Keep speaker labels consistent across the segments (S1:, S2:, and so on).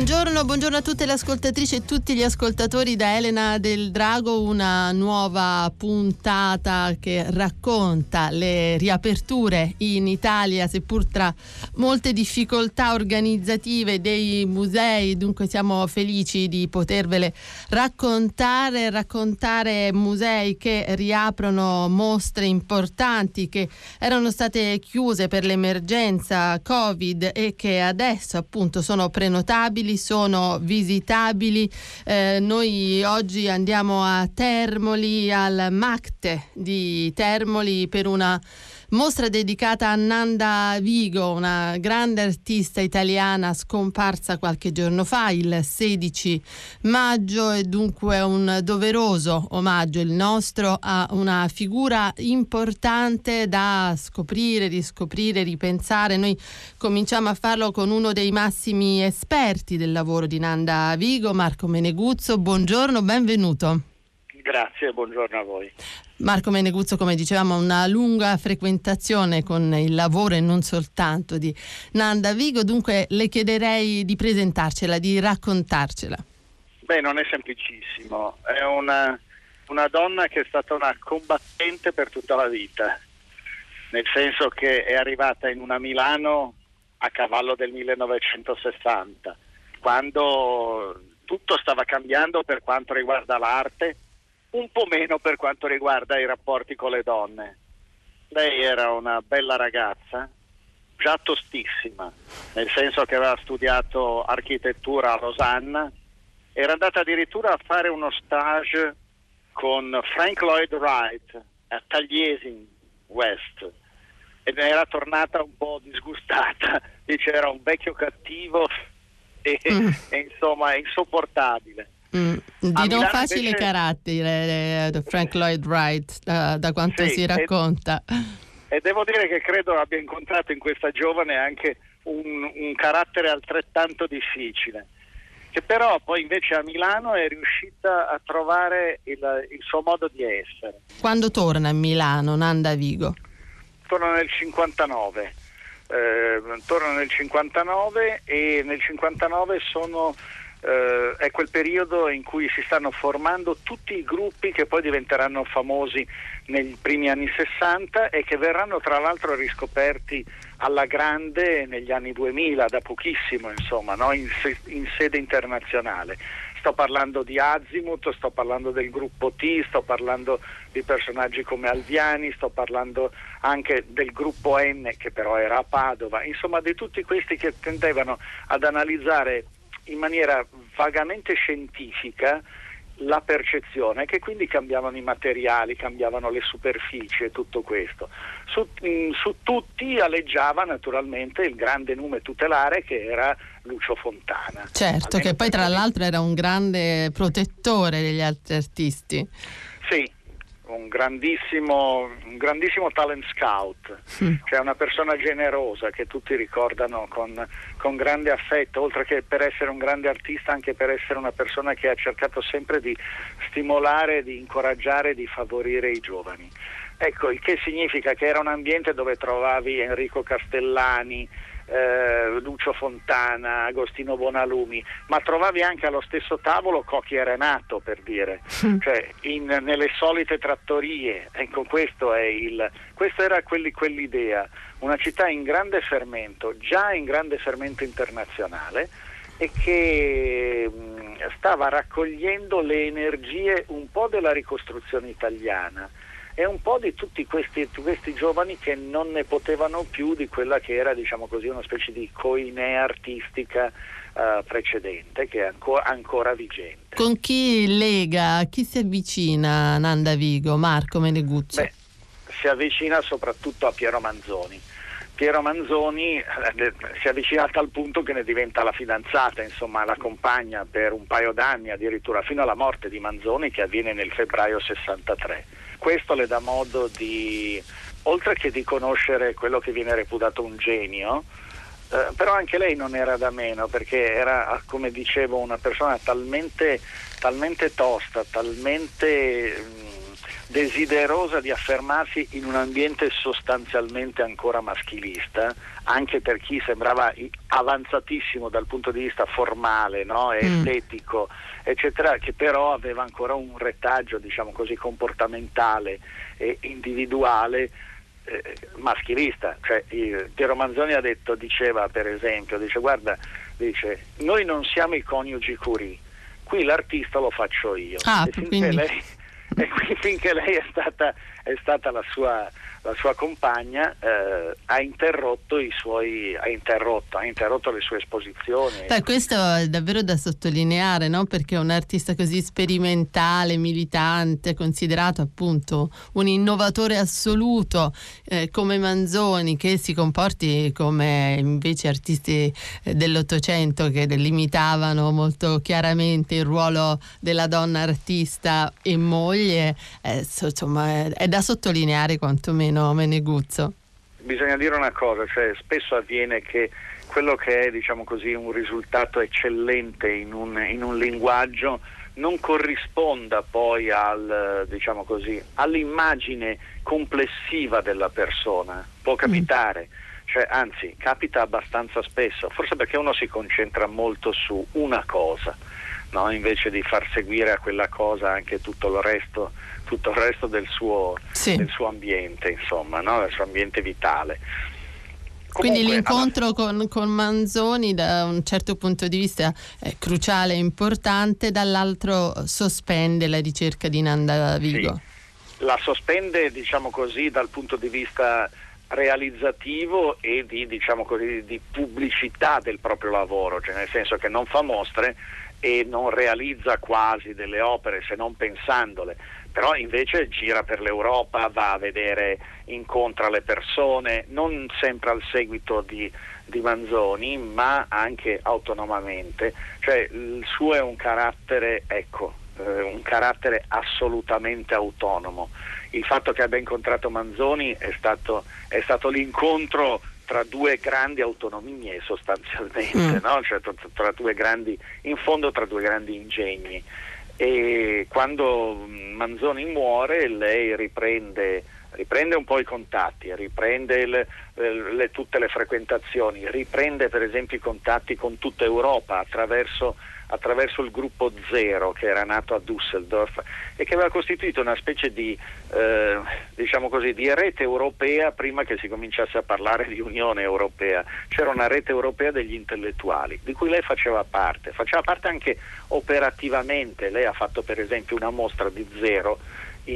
S1: Buongiorno, buongiorno, a tutte le ascoltatrici e tutti gli ascoltatori da Elena del Drago, una nuova puntata che racconta le riaperture in Italia, seppur tra molte difficoltà organizzative dei musei, dunque siamo felici di potervele raccontare, raccontare musei che riaprono mostre importanti che erano state chiuse per l'emergenza Covid e che adesso appunto sono prenotabili visibili, sono visitabili. Eh, noi oggi andiamo a Termoli, al MACTE di Termoli per una Mostra dedicata a Nanda Vigo, una grande artista italiana scomparsa qualche giorno fa, il 16 maggio, e dunque un doveroso omaggio il nostro a una figura importante da scoprire, riscoprire, ripensare. Noi cominciamo a farlo con uno dei massimi esperti del lavoro di Nanda Vigo, Marco Meneguzzo. Buongiorno, benvenuto.
S2: Grazie, buongiorno a voi.
S1: Marco Meneguzzo, come dicevamo, una lunga frequentazione con il lavoro e non soltanto di Nanda Vigo, dunque le chiederei di presentarcela, di raccontarcela.
S2: Beh, non è semplicissimo, è una, una donna che è stata una combattente per tutta la vita, nel senso che è arrivata in una Milano a cavallo del 1960, quando tutto stava cambiando per quanto riguarda l'arte un po' meno per quanto riguarda i rapporti con le donne. Lei era una bella ragazza, già tostissima, nel senso che aveva studiato architettura a Losanna, era andata addirittura a fare uno stage con Frank Lloyd Wright a Tagliesin West ed era tornata un po' disgustata, dice era un vecchio cattivo e, mm. e insomma insopportabile.
S1: Mm, di non facile invece... carattere eh, Frank Lloyd Wright da, da quanto sì, si racconta.
S2: e, e, devo dire che credo abbia incontrato in questa giovane anche un, un carattere altrettanto difficile che però poi invece a Milano è riuscita a trovare il, il suo modo di essere.
S1: Quando torna a Milano Nanda Vigo?
S2: torna nel 59 eh, torna nel 59 e nel 59 sono eh, è quel periodo in cui si stanno formando tutti i gruppi che poi diventeranno famosi nei primi anni 60 e che verranno tra l'altro riscoperti alla grande negli anni 2000, da pochissimo insomma, no? in, in sede internazionale. Sto parlando di Azimuth, sto parlando del gruppo T, sto parlando di personaggi come Alviani, sto parlando anche del gruppo N che però era a Padova, insomma di tutti questi che tendevano ad analizzare in maniera vagamente scientifica la percezione, che quindi cambiavano i materiali, cambiavano le superfici e tutto questo. Su, mm, su, tutti aleggiava naturalmente il grande nome tutelare che era Lucio Fontana.
S1: Certo, Almeno che poi tra l'altro era un grande protettore degli altri artisti.
S2: Sì, un grandissimo, un grandissimo talent scout, mm. cioè una persona generosa che tutti ricordano con, con, grande affetto, oltre che per essere un grande artista, anche per essere una persona che ha cercato sempre di stimolare, di incoraggiare, di favorire i giovani. Ecco, il che significa che era un ambiente dove trovavi Enrico Castellani, eh, Lucio Fontana, Agostino Bonalumi, ma trovavi anche allo stesso tavolo Cocchi e Renato per dire, cioè in, nelle solite trattorie, ecco questo il, questa era quelli, quell'idea, una città in grande fermento, già in grande fermento internazionale e che mh, stava raccogliendo le energie un po' della ricostruzione italiana e un po' di tutti questi, questi, giovani che non ne potevano più di quella che era diciamo così, una specie di coinea artistica uh, precedente che è ancora, ancora vigente.
S1: Con chi lega, chi si avvicina Nanda Vigo, Marco Meneguzzo? Beh,
S2: si avvicina soprattutto a Piero Manzoni. Piero Manzoni eh, si avvicina a tal punto che ne diventa la fidanzata, insomma la compagna per un paio d'anni addirittura fino alla morte di Manzoni che avviene nel febbraio 63 questo le dà modo di, oltre che di conoscere quello che viene reputato un genio, eh, però anche lei non era da meno perché era, come dicevo, una persona talmente, talmente tosta, talmente mh, desiderosa di affermarsi in un ambiente sostanzialmente ancora maschilista, anche per chi sembrava avanzatissimo dal punto di vista formale, no? Mm. estetico, mm. eccetera, che però aveva ancora un retaggio, diciamo così, comportamentale e individuale eh, maschilista. Cioè, Piero Manzoni ha detto, diceva per esempio, dice guarda, dice, noi non siamo i coniugi Curie, qui l'artista lo faccio io.
S1: Ah, e finché lei,
S2: e finché lei è stata, è stata la sua la sua compagna eh, ha, interrotto suoi, ha, interrotto, ha interrotto le sue esposizioni.
S1: Beh, questo è davvero da sottolineare, no? perché un artista così sperimentale, militante, considerato appunto un innovatore assoluto eh, come Manzoni, che si comporti come invece artisti eh, dell'Ottocento che delimitavano molto chiaramente il ruolo della donna artista e moglie, eh, insomma, è da sottolineare quantomeno meno Meneguzzo?
S2: Bisogna dire una cosa, cioè spesso avviene che quello che è diciamo così, un risultato eccellente in un, in un linguaggio non corrisponda poi al, diciamo così, all'immagine complessiva della persona. Può mm. capitare, cioè, anzi capita abbastanza spesso, forse perché uno si concentra molto su una cosa, no? invece di far seguire a quella cosa anche tutto il resto tutto il resto del suo, sì. del suo ambiente, insomma, no? del suo ambiente vitale.
S1: Comunque, Quindi l'incontro alla... con, con, Manzoni da un certo punto di vista è cruciale e importante, dall'altro sospende la ricerca di Nanda Vigo.
S2: Sì. La sospende, diciamo così, dal punto di vista realizzativo e di, diciamo così, di pubblicità del proprio lavoro, cioè nel senso che non fa mostre e non realizza quasi delle opere se non pensandole però invece gira per l'Europa, va a vedere, incontra le persone, non sempre al seguito di, di Manzoni, ma anche autonomamente. Cioè il suo è un carattere, ecco, eh, un carattere assolutamente autonomo. Il fatto che abbia incontrato Manzoni è stato, è stato l'incontro tra due grandi autonomie sostanzialmente, mm. no? cioè, tra, tra due grandi, in fondo tra due grandi ingegni e quando Manzoni muore lei riprende, riprende un po' i contatti, riprende le, le, tutte le frequentazioni, riprende per esempio i contatti con tutta Europa attraverso attraverso il gruppo Zero che era nato a Düsseldorf e che aveva costituito una specie di, eh, diciamo così, di rete europea prima che si cominciasse a parlare di Unione Europea. C'era una rete europea degli intellettuali di cui lei faceva parte, faceva parte anche operativamente. Lei ha fatto per esempio una mostra di Zero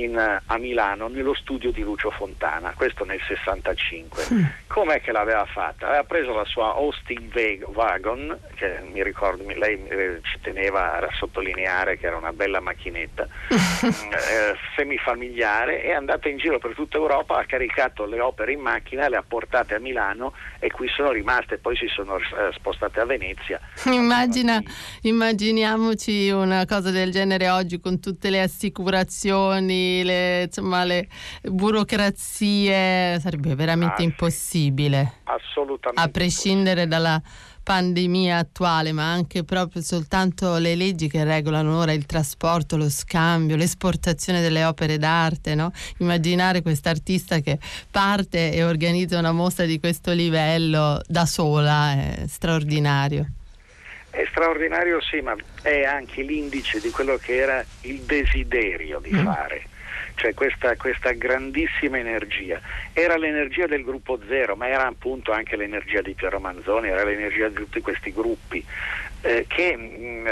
S2: in, a Milano nello studio di Lucio Fontana, questo nel 65. Mm. Com'è che l'aveva fatta? Aveva preso la sua Austin Wagon, che mi ricordo, lei eh, ci teneva a sottolineare che era una bella macchinetta, eh, semifamiliare, è andata in giro per tutta Europa, ha caricato le opere in macchina, le ha portate a Milano e qui sono rimaste, poi si sono eh, spostate a Venezia.
S1: Immagina, immaginiamoci una cosa del genere oggi con tutte le assicurazioni, le, insomma, le burocrazie, sarebbe veramente ah, impossibile.
S2: Assolutamente.
S1: A prescindere dalla pandemia attuale, ma anche proprio soltanto le leggi che regolano ora il trasporto, lo scambio, l'esportazione delle opere d'arte, no? Immaginare quest'artista che parte e organizza una mostra di questo livello da sola è straordinario.
S2: È straordinario sì, ma è anche l'indice di quello che era il desiderio di mm. fare cioè questa, questa, grandissima energia. Era l'energia del gruppo zero, ma era appunto anche l'energia di Piero Manzoni, era l'energia di tutti questi gruppi. Eh, che mh, mm,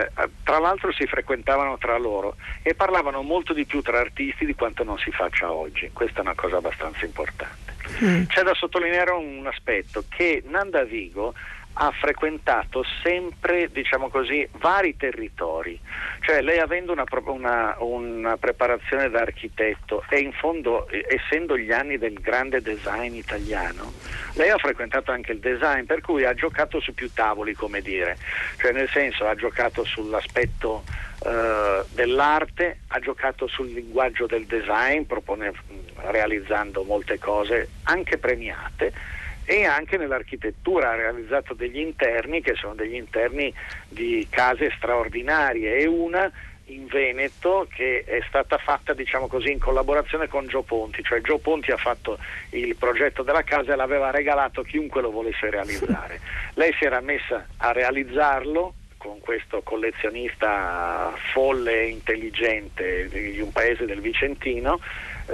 S2: tra l'altro si frequentavano tra loro e parlavano molto di più tra artisti di quanto non si faccia oggi. Questa è una cosa abbastanza importante. Mm. C'è da sottolineare un aspetto che Nanda Vigo ha frequentato sempre, diciamo così, vari territori, cioè lei avendo una, una, una, preparazione da architetto e in fondo, essendo gli anni del grande design italiano, lei ha frequentato anche il design, per cui ha giocato su più tavoli, come dire, cioè nel senso ha giocato sull'aspetto eh, dell'arte, ha giocato sul linguaggio del design, propone, realizzando molte cose anche premiate e anche nell'architettura ha realizzato degli interni che sono degli interni di case straordinarie e una in Veneto che è stata fatta diciamo così in collaborazione con Gio Ponti, cioè Gio Ponti ha fatto il progetto della casa e l'aveva regalato a chiunque lo volesse realizzare. Lei si era messa a realizzarlo con questo collezionista folle e intelligente di un paese del Vicentino,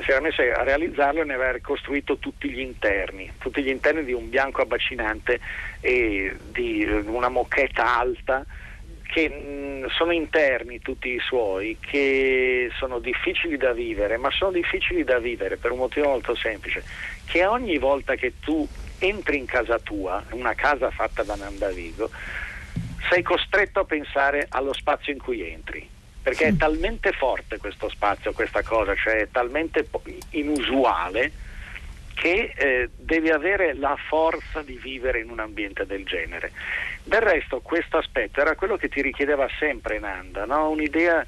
S2: si era messo a realizzarlo e ne aveva ricostruito tutti gli interni, tutti gli interni di un bianco abbacinante e di una moquetta alta che mh, sono interni tutti i suoi, che sono difficili da vivere, ma sono difficili da vivere per un motivo molto semplice, che ogni volta che tu entri in casa tua, una casa fatta da Nandavigo, sei costretto a pensare allo spazio in cui entri, perché è talmente forte questo spazio, questa cosa, cioè è talmente inusuale che eh, devi avere la forza di vivere in un ambiente del genere. Del resto questo aspetto era quello che ti richiedeva sempre Nanda, no? un'idea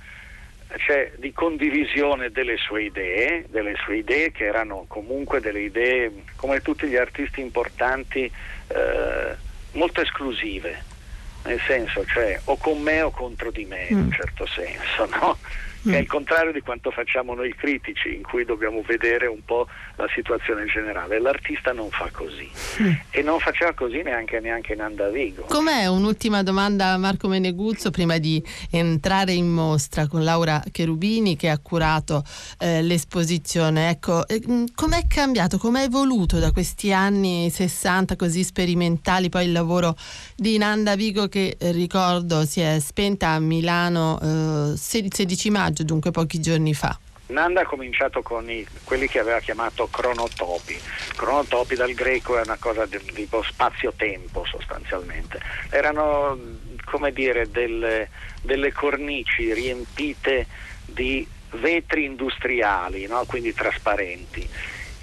S2: cioè, di condivisione delle sue idee, delle sue idee che erano comunque delle idee, come tutti gli artisti importanti, eh, molto esclusive nel senso, cioè o con me o contro di me, mm. in un certo senso, no? È il contrario di quanto facciamo noi critici, in cui dobbiamo vedere un po' la situazione generale. L'artista non fa così mm. e non faceva così neanche, neanche Nanda Vigo.
S1: Com'è un'ultima domanda a Marco Meneguzzo prima di entrare in mostra con Laura Cherubini che ha curato eh, l'esposizione? Ecco, eh, mm, com'è cambiato, com'è evoluto da questi anni 60 così sperimentali poi il lavoro di Nanda Vigo che eh, ricordo si è spenta a Milano eh, 16 maggio? Maggio, dunque pochi giorni fa.
S2: Nanda ha cominciato con i, quelli che aveva chiamato cronotopi. Cronotopi dal greco è una cosa di, tipo spazio-tempo sostanzialmente. Erano come dire delle, delle cornici riempite di vetri industriali, no? quindi trasparenti.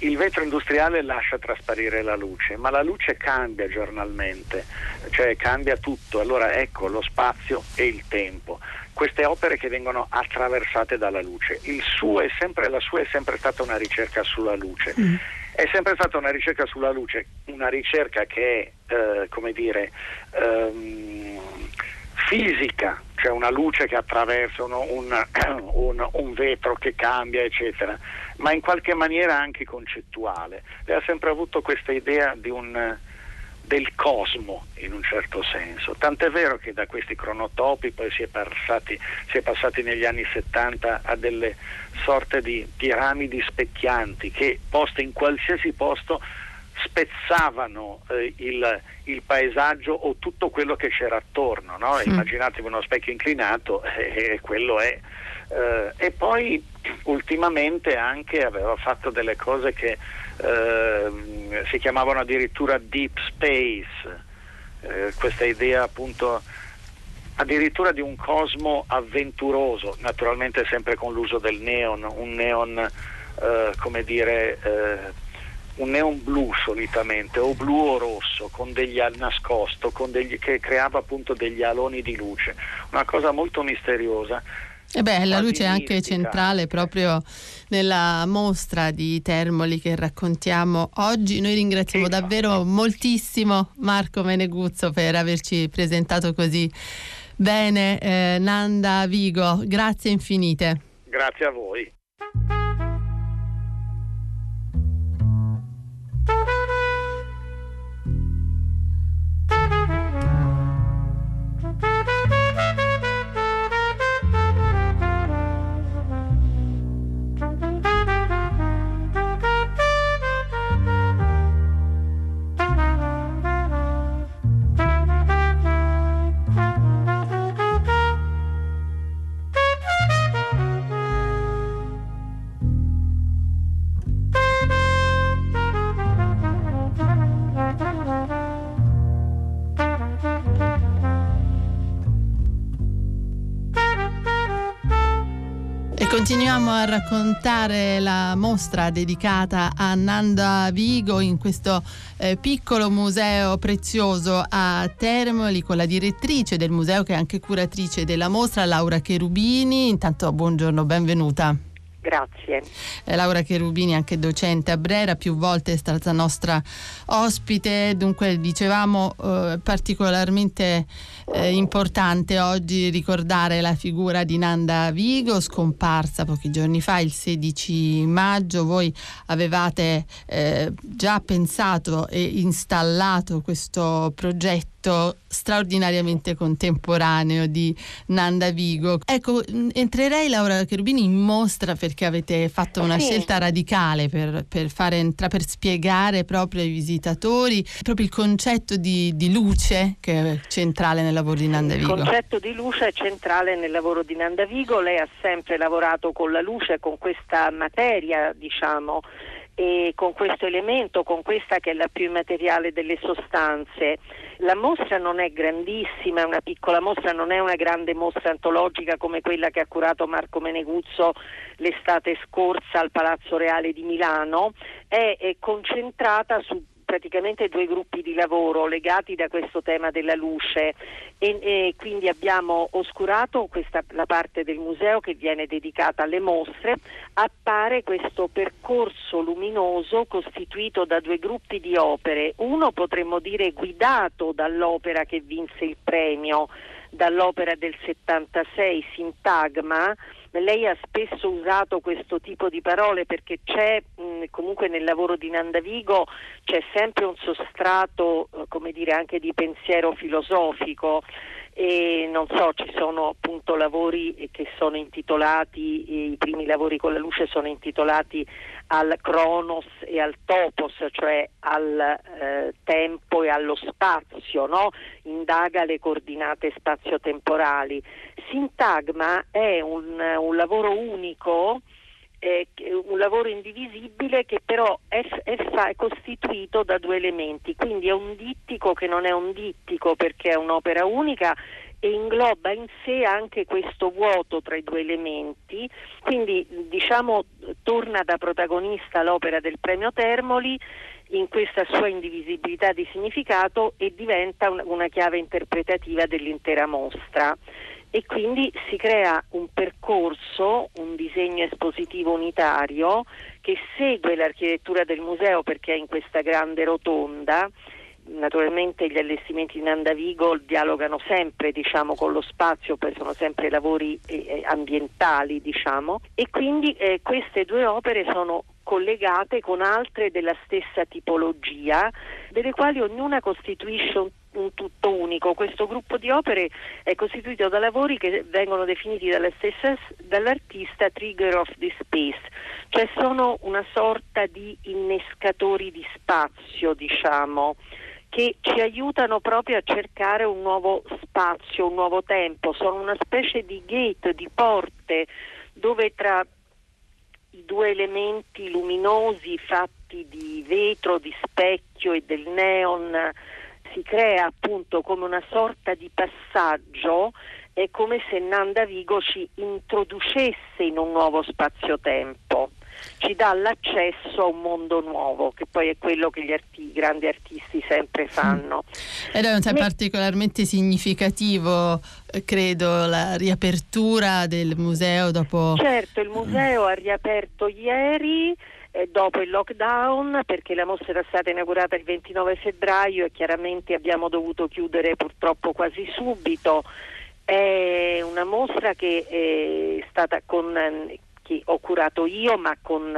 S2: Il vetro industriale lascia trasparire la luce, ma la luce cambia giornalmente, cioè cambia tutto. Allora ecco lo spazio e il tempo queste opere che vengono attraversate dalla luce. Sempre, la sua è sempre stata una ricerca sulla luce. Mm. È sempre stata una ricerca sulla luce, una ricerca che è, eh, come dire, ehm, fisica, cioè una luce che attraversa un, un, un, vetro che cambia, eccetera, ma in qualche maniera anche concettuale. Lei ha sempre avuto questa idea di un del cosmo in un certo senso. Tant'è vero che da questi cronotopi poi si è, passati, si è passati negli anni 70 a delle sorte di piramidi specchianti che poste in qualsiasi posto spezzavano eh, il, il, paesaggio o tutto quello che c'era attorno. No? Mm. Immaginatevi uno specchio inclinato e eh, quello è. Eh, e poi ultimamente anche aveva fatto delle cose che Ehm, si chiamavano addirittura deep space, eh, questa idea appunto addirittura di un cosmo avventuroso, naturalmente sempre con l'uso del neon, un neon eh, come dire eh, un neon blu solitamente, o blu o rosso, con degli nascosto, con degli, che creava appunto degli aloni di luce, una cosa molto misteriosa
S1: e beh, la luce è anche centrale proprio nella mostra di Termoli che raccontiamo oggi. Noi ringraziamo esatto. davvero moltissimo Marco Meneguzzo per averci presentato così bene eh, Nanda Vigo. Grazie infinite.
S2: Grazie a voi.
S1: Continuiamo a raccontare la mostra dedicata a Nanda Vigo in questo eh, piccolo museo prezioso a Termoli con la direttrice del museo che è anche curatrice della mostra, Laura Cherubini. Intanto buongiorno, benvenuta.
S3: Grazie.
S1: Eh, Laura Cherubini, anche docente a Brera, più volte è stata nostra ospite, dunque dicevamo eh, particolarmente eh, importante oggi ricordare la figura di Nanda Vigo, scomparsa pochi giorni fa, il 16 maggio. Voi avevate eh, già pensato e installato questo progetto straordinariamente contemporaneo di Nanda Vigo. Ecco, entrerei Laura Cherubini in mostra perché avete fatto una sì. scelta radicale per, per, fare, per, spiegare proprio ai visitatori proprio il concetto di, di, luce che è centrale nel lavoro di Nanda Vigo.
S3: Il concetto di luce è centrale nel lavoro di Nanda Vigo, lei ha sempre lavorato con la luce, con questa materia, diciamo e con questo elemento, con questa che è la più immateriale delle sostanze. La mostra non è grandissima, è una piccola mostra, non è una grande mostra antologica come quella che ha curato Marco Meneguzzo l'estate scorsa al Palazzo Reale di Milano, è, è concentrata su praticamente due gruppi di lavoro legati da questo tema della luce. E, e quindi abbiamo oscurato questa, la parte del museo che viene dedicata alle mostre, appare questo percorso luminoso costituito da due gruppi di opere, uno potremmo dire guidato dall'opera che vinse il premio, dall'opera del 76 Sintagma, lei ha spesso usato questo tipo di parole perché c'è mh, comunque nel lavoro di Nandavigo c'è sempre un sostrato, eh, come dire, anche di pensiero filosofico. E non so, ci sono appunto lavori che sono intitolati, i primi lavori con la luce sono intitolati al Cronos e al Topos, cioè al eh, tempo e allo spazio, no? indaga le coordinate spazio-temporali. Sintagma è un, un lavoro unico eh, un lavoro indivisibile che però è, è, è, costituito da due elementi, quindi è un dittico che non è un dittico perché è un'opera unica e ingloba in sé anche questo vuoto tra i due elementi, quindi diciamo torna da protagonista l'opera del premio Termoli in questa sua indivisibilità di significato e diventa una chiave interpretativa dell'intera mostra. E quindi si crea un percorso, un disegno espositivo unitario che segue l'architettura del museo perché è in questa grande rotonda naturalmente gli allestimenti di Nandavigo dialogano sempre diciamo, con lo spazio, sono sempre lavori eh, ambientali diciamo, e quindi eh, queste due opere sono collegate con altre della stessa tipologia, delle quali ognuna costituisce un, un, tutto unico. Questo gruppo di opere è costituito da lavori che vengono definiti dalla stessa, dall'artista trigger of the space, cioè sono una sorta di innescatori di spazio, diciamo che ci aiutano proprio a cercare un nuovo spazio, un nuovo tempo, sono una specie di gate, di porte dove tra i due elementi luminosi fatti di vetro, di specchio e del neon si crea appunto come una sorta di passaggio, è come se Nanda Vigo ci introducesse in un nuovo spazio-tempo ci dà l'accesso a un mondo nuovo, che poi è quello che gli arti- grandi artisti sempre fanno.
S1: Ed è ne- particolarmente significativo, eh, credo, la riapertura del museo dopo...
S3: Certo, il museo ha riaperto ieri eh, dopo il lockdown perché la mostra era stata inaugurata il 29 febbraio e chiaramente abbiamo dovuto chiudere purtroppo quasi subito. È una mostra che è stata con, che ho curato io, ma con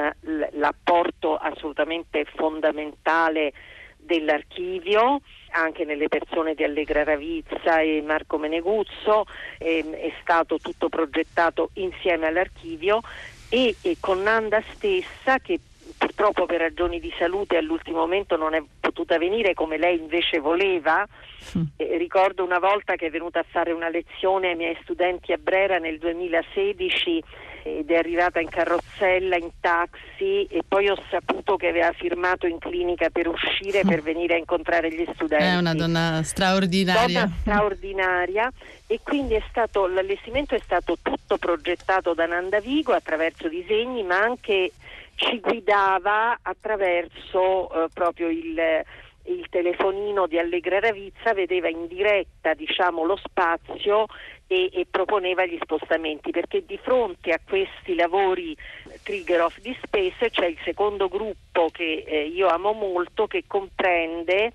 S3: l'apporto assolutamente fondamentale dell'archivio, anche nelle persone di Allegra Ravizza e Marco Meneguzzo, ehm, è stato tutto progettato insieme all'archivio e, e con Nanda stessa che purtroppo per ragioni di salute all'ultimo momento non è potuta venire come lei invece voleva. Mm. Eh, ricordo una volta che è venuta a fare una lezione ai miei studenti a Brera nel 2016 ed è arrivata in carrozzella, in taxi e poi ho saputo che aveva firmato in clinica per uscire per venire a incontrare gli studenti.
S1: È una donna straordinaria.
S3: Donna straordinaria e quindi è stato, l'allestimento è stato tutto progettato da Nanda Vigo attraverso disegni ma anche ci guidava attraverso eh, proprio il il telefonino di Allegra Ravizza vedeva in diretta diciamo, lo spazio e, e, proponeva gli spostamenti perché di fronte a questi lavori Trigger of Space c'è il secondo gruppo che eh, io amo molto che comprende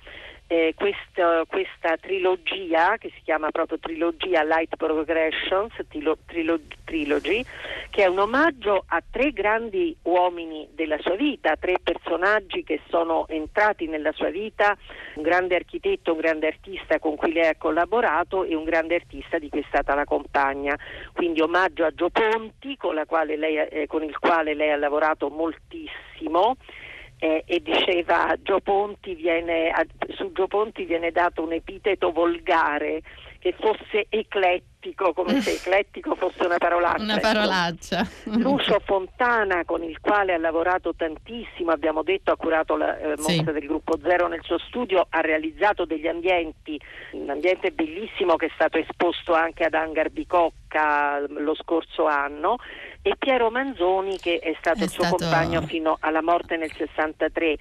S3: eh, questa, questa, trilogia che si chiama proprio trilogia Light Progressions trilo, trilo, Trilogy che è un omaggio a tre grandi uomini della sua vita, tre personaggi che sono entrati nella sua vita, un grande architetto, un grande artista con cui lei ha collaborato e un grande artista di cui è stata la compagna. Quindi omaggio a Gio Ponti con, lei, eh, con il quale lei ha lavorato moltissimo eh, e diceva Gio viene, su Gio Ponti viene dato un epiteto volgare che fosse eclettico, come se eclettico fosse una parolaccia.
S1: Una parolaccia.
S3: Lucio Fontana, con il quale ha lavorato tantissimo, abbiamo detto, ha curato la eh, mostra sì. del gruppo Zero nel suo studio, ha realizzato degli ambienti, un ambiente bellissimo che è stato esposto anche ad Angar Bicocca lo scorso anno e Piero Manzoni che è stato è il suo stato... compagno fino alla morte nel 63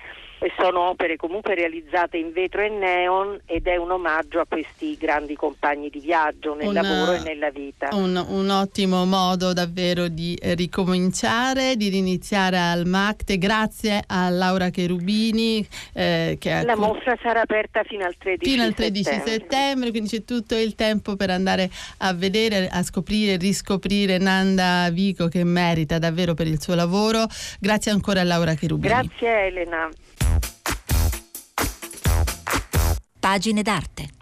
S3: e sono opere comunque realizzate in vetro e neon ed è un omaggio a questi grandi compagni di viaggio nel un, lavoro e nella vita.
S1: Un, un, ottimo modo davvero di ricominciare, di riniziare al MACTE. Grazie a Laura Cherubini.
S3: Eh, che La mostra sarà aperta fino al 13
S1: fino al 13 settembre. settembre, quindi c'è tutto il tempo per andare a vedere, a scoprire, riscoprire Nanda Vico che merita davvero per il suo lavoro. Grazie ancora a Laura Cherubini.
S3: Grazie Elena.
S4: Pagine d'arte.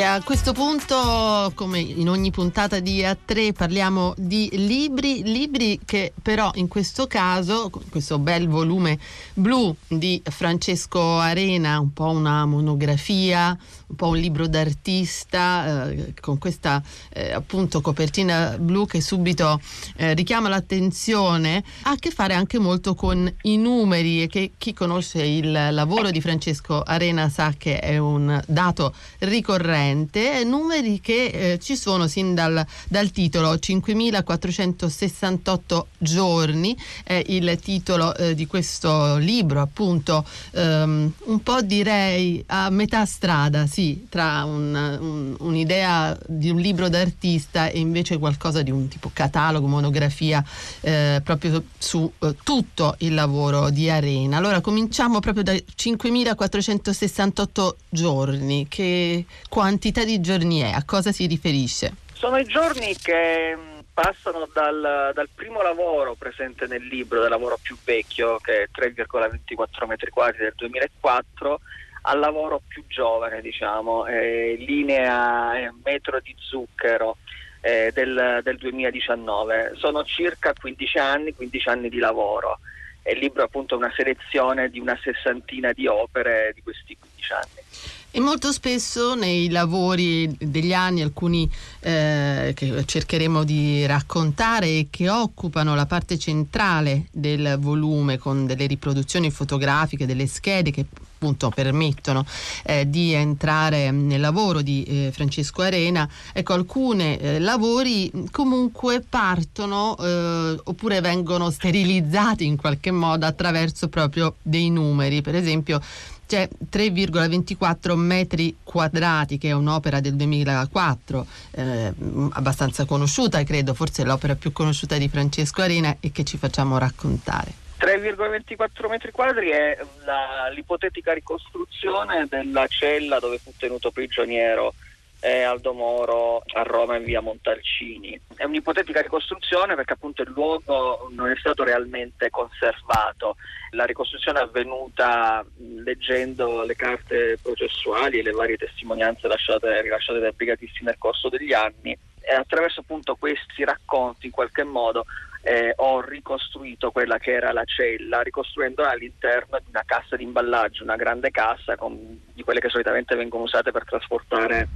S1: E a questo punto, come in ogni puntata di A3, parliamo di libri, libri che però in questo caso, questo bel volume blu di Francesco Arena, un po' una monografia, un po' un libro d'artista, eh, con questa eh, appunto copertina blu che subito eh, richiama l'attenzione, ha a che fare anche molto con i numeri e che chi conosce il lavoro di Francesco Arena sa che è un dato ricorrente. Corrente, numeri che eh, ci sono sin dal, dal titolo 5468 giorni, è il titolo eh, di questo libro, appunto um, un po' direi a metà strada, sì, tra un, un, un'idea di un libro d'artista e invece qualcosa di un tipo catalogo, monografia eh, proprio su eh, tutto il lavoro di Arena. Allora cominciamo proprio da 5468 giorni, che quantità di giorni è? A cosa si riferisce?
S5: Sono i giorni che mm, passano dal, dal, primo lavoro presente nel libro, del lavoro più vecchio, che è 3,24 metri quadri del 2004, al lavoro più giovane, diciamo, eh, linea eh, metro di zucchero eh, del, del 2019. Sono circa 15 anni, 15 anni di lavoro. Il libro è appunto una selezione di una sessantina di opere di questi 15 anni.
S1: E molto spesso nei lavori degli anni, alcuni eh, che cercheremo di raccontare e che occupano la parte centrale del volume con delle riproduzioni fotografiche, delle schede che appunto permettono eh, di entrare nel lavoro di eh, Francesco Arena, ecco alcuni eh, lavori comunque partono eh, oppure vengono sterilizzati in qualche modo attraverso proprio dei numeri, per esempio c'è 3,24 metri quadrati, che è un'opera del 2004, eh, abbastanza conosciuta, credo, forse l'opera più conosciuta di Francesco Arena e che ci facciamo raccontare.
S5: 3,24 metri quadri è la, l'ipotetica ricostruzione della cella dove fu tenuto prigioniero eh, Aldo Moro a Roma in via Montalcini. È un'ipotetica ricostruzione perché appunto il luogo non è stato realmente conservato. La ricostruzione è avvenuta leggendo le carte processuali e le varie testimonianze lasciate, rilasciate dai brigatisti nel corso degli anni e attraverso appunto questi racconti in qualche modo eh, ho ricostruito quella che era la cella, ricostruendola all'interno di una cassa di imballaggio, una grande cassa con, di quelle che solitamente vengono usate per trasportare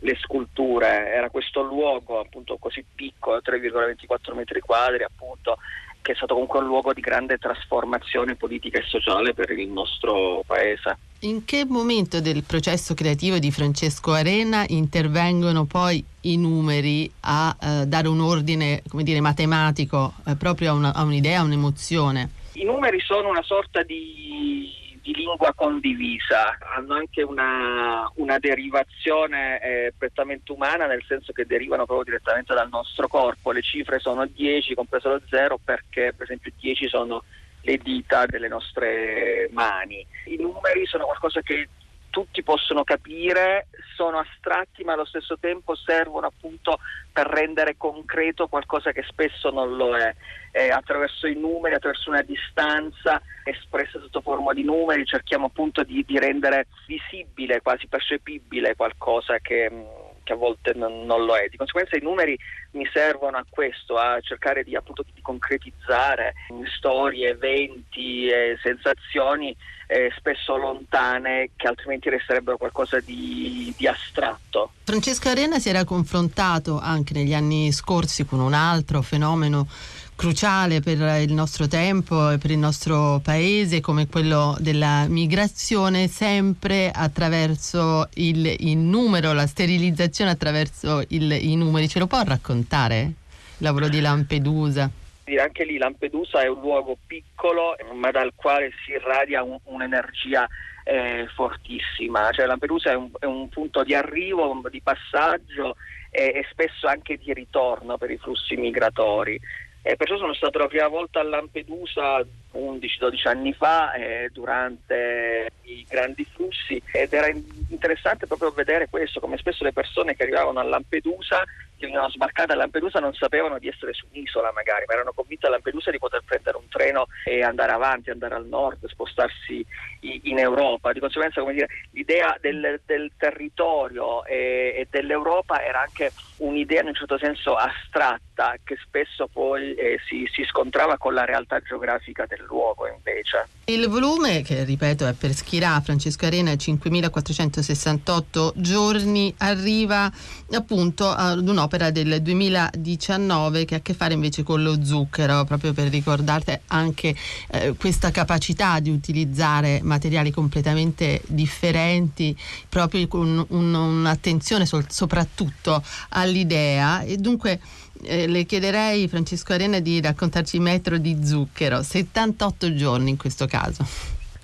S5: le sculture, era questo luogo appunto così piccolo, 3,24 metri quadri appunto, che è stato comunque un luogo di grande trasformazione politica e sociale per il nostro paese.
S1: In che momento del processo creativo di Francesco Arena intervengono poi i numeri a eh, dare un ordine, come dire, matematico eh, proprio a, una, a un'idea, a un'emozione?
S5: I numeri sono una sorta di di lingua condivisa, hanno anche una, una derivazione eh, prettamente umana, nel senso che derivano proprio direttamente dal nostro corpo. Le cifre sono 10, compreso lo 0, perché per esempio 10 sono le dita delle nostre mani. I numeri sono qualcosa che tutti possono capire, sono astratti ma allo stesso tempo servono appunto per rendere concreto qualcosa che spesso non lo è. Eh, attraverso i numeri, attraverso una distanza espressa sotto forma di numeri, cerchiamo appunto di, di rendere visibile, quasi percepibile qualcosa che che a volte non, non, lo è. Di conseguenza i numeri mi servono a questo, a cercare di, appunto, di concretizzare storie, eventi, eh, sensazioni eh, spesso lontane che altrimenti resterebbero qualcosa di, di astratto.
S1: Francesco Arena si era confrontato anche negli anni scorsi con un altro fenomeno cruciale per il nostro tempo e per il nostro paese come quello della migrazione sempre attraverso il, il numero, la sterilizzazione attraverso il, i numeri. Ce lo può raccontare il lavoro di Lampedusa?
S5: Anche lì Lampedusa è un luogo piccolo ma dal quale si irradia un, un'energia eh, fortississima. Cioè, Lampedusa è un, è un, punto di arrivo, di passaggio e, e spesso anche di ritorno per i flussi migratori. E perciò sono stato la prima volta a Lampedusa 11-12 anni fa eh, durante i grandi flussi ed era interessante proprio vedere questo, come spesso le persone che arrivavano a Lampedusa che venivano sbarcate a Lampedusa non sapevano di essere su un'isola magari, ma erano convinte a Lampedusa di poter prendere un treno e andare avanti, andare al nord, spostarsi in Europa. Di conseguenza, come dire, l'idea del, del territorio e, e, dell'Europa era anche un'idea in un certo senso astratta che spesso poi eh, si, si scontrava con la realtà geografica del luogo invece.
S1: Il volume, che ripeto è per Schirà, Francesco Arena, 5468 giorni, arriva appunto ad un un'opera del 2019 che ha a che fare invece con lo zucchero, proprio per ricordare anche eh, questa capacità di utilizzare materiali completamente differenti, proprio con un, un'attenzione sol- soprattutto all'idea e dunque eh, le chiederei Francesco Arena di raccontarci metro di zucchero, 78 giorni in questo caso.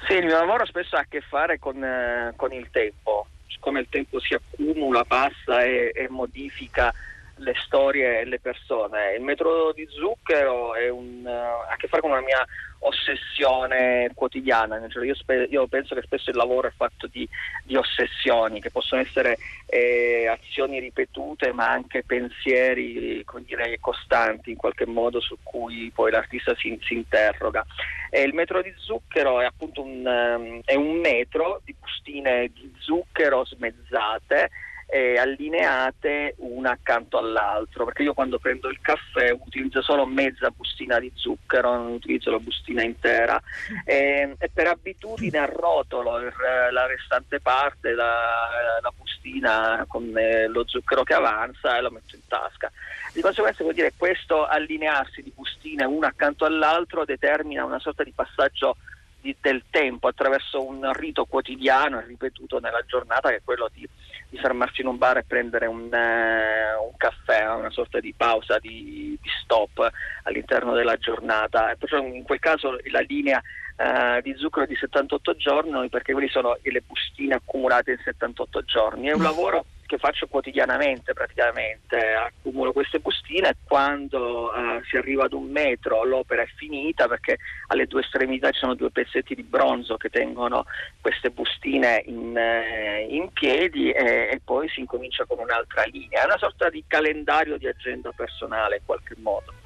S5: Sì, il mio lavoro spesso ha a che fare con, eh, con il tempo, come il tempo si accumula, passa e, e modifica le storie e le persone. Il metodo di zucchero un, uh, ha a che fare con una mia ossessione quotidiana, cioè io, spe- io, penso che spesso il lavoro è fatto di, di ossessioni che possono essere eh, azioni ripetute ma anche pensieri dire, costanti in qualche modo su cui poi l'artista si, si interroga. E il metro di zucchero è appunto un, um, è un metro di bustine di zucchero smezzate eh, allineate una accanto all'altro, perché io quando prendo il caffè utilizzo solo mezza bustina di zucchero, non utilizzo la bustina intera e, e per abitudine arrotolo il, la restante parte, la, la bustina con eh, lo zucchero che avanza e lo metto in tasca. Di conseguenza vuol dire questo allinearsi di bustine una accanto all'altro determina una sorta di passaggio di, del tempo attraverso un rito quotidiano e ripetuto nella giornata che è quello di di fermarsi in un bar e prendere un, eh, un caffè, una sorta di pausa, di, di, stop all'interno della giornata. E perciò in quel caso la linea eh, di zucchero è di 78 giorni perché quelli sono le bustine accumulate in 78 giorni. È un mm. lavoro che faccio quotidianamente praticamente, accumulo queste bustine quando uh, si arriva ad un metro l'opera è finita perché alle due estremità ci sono due pezzetti di bronzo che tengono queste bustine in, eh, in piedi e, e, poi si incomincia con un'altra linea, è una sorta di calendario di agenda personale in qualche modo.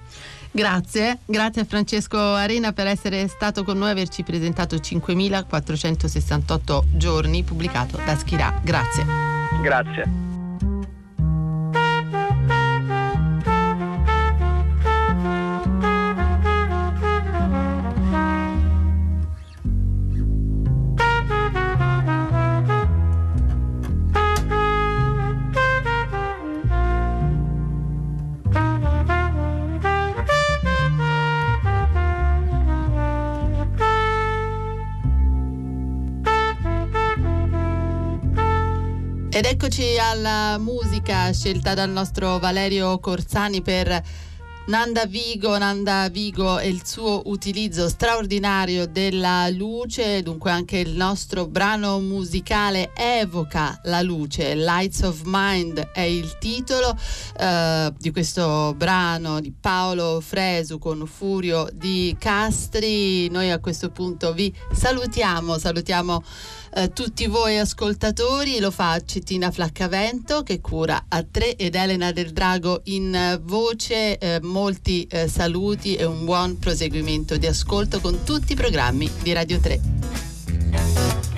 S1: Grazie, grazie a Francesco Arena per essere stato con noi e averci presentato 5468 giorni pubblicato da Schirà. Grazie.
S5: Grazie.
S1: Ed eccoci alla musica scelta dal nostro Valerio Corsani per Nanda Vigo, Nanda Vigo e il suo utilizzo straordinario della luce, dunque anche il nostro brano musicale evoca la luce, Lights of Mind è il titolo eh, di questo brano di Paolo Fresu con Furio di Castri. Noi a questo punto vi salutiamo, salutiamo eh, tutti voi ascoltatori, lo fa Cettina Flaccavento che cura a tre ed Elena del Drago in voce. Eh, molti eh, saluti e un buon proseguimento di ascolto con tutti i programmi di Radio 3.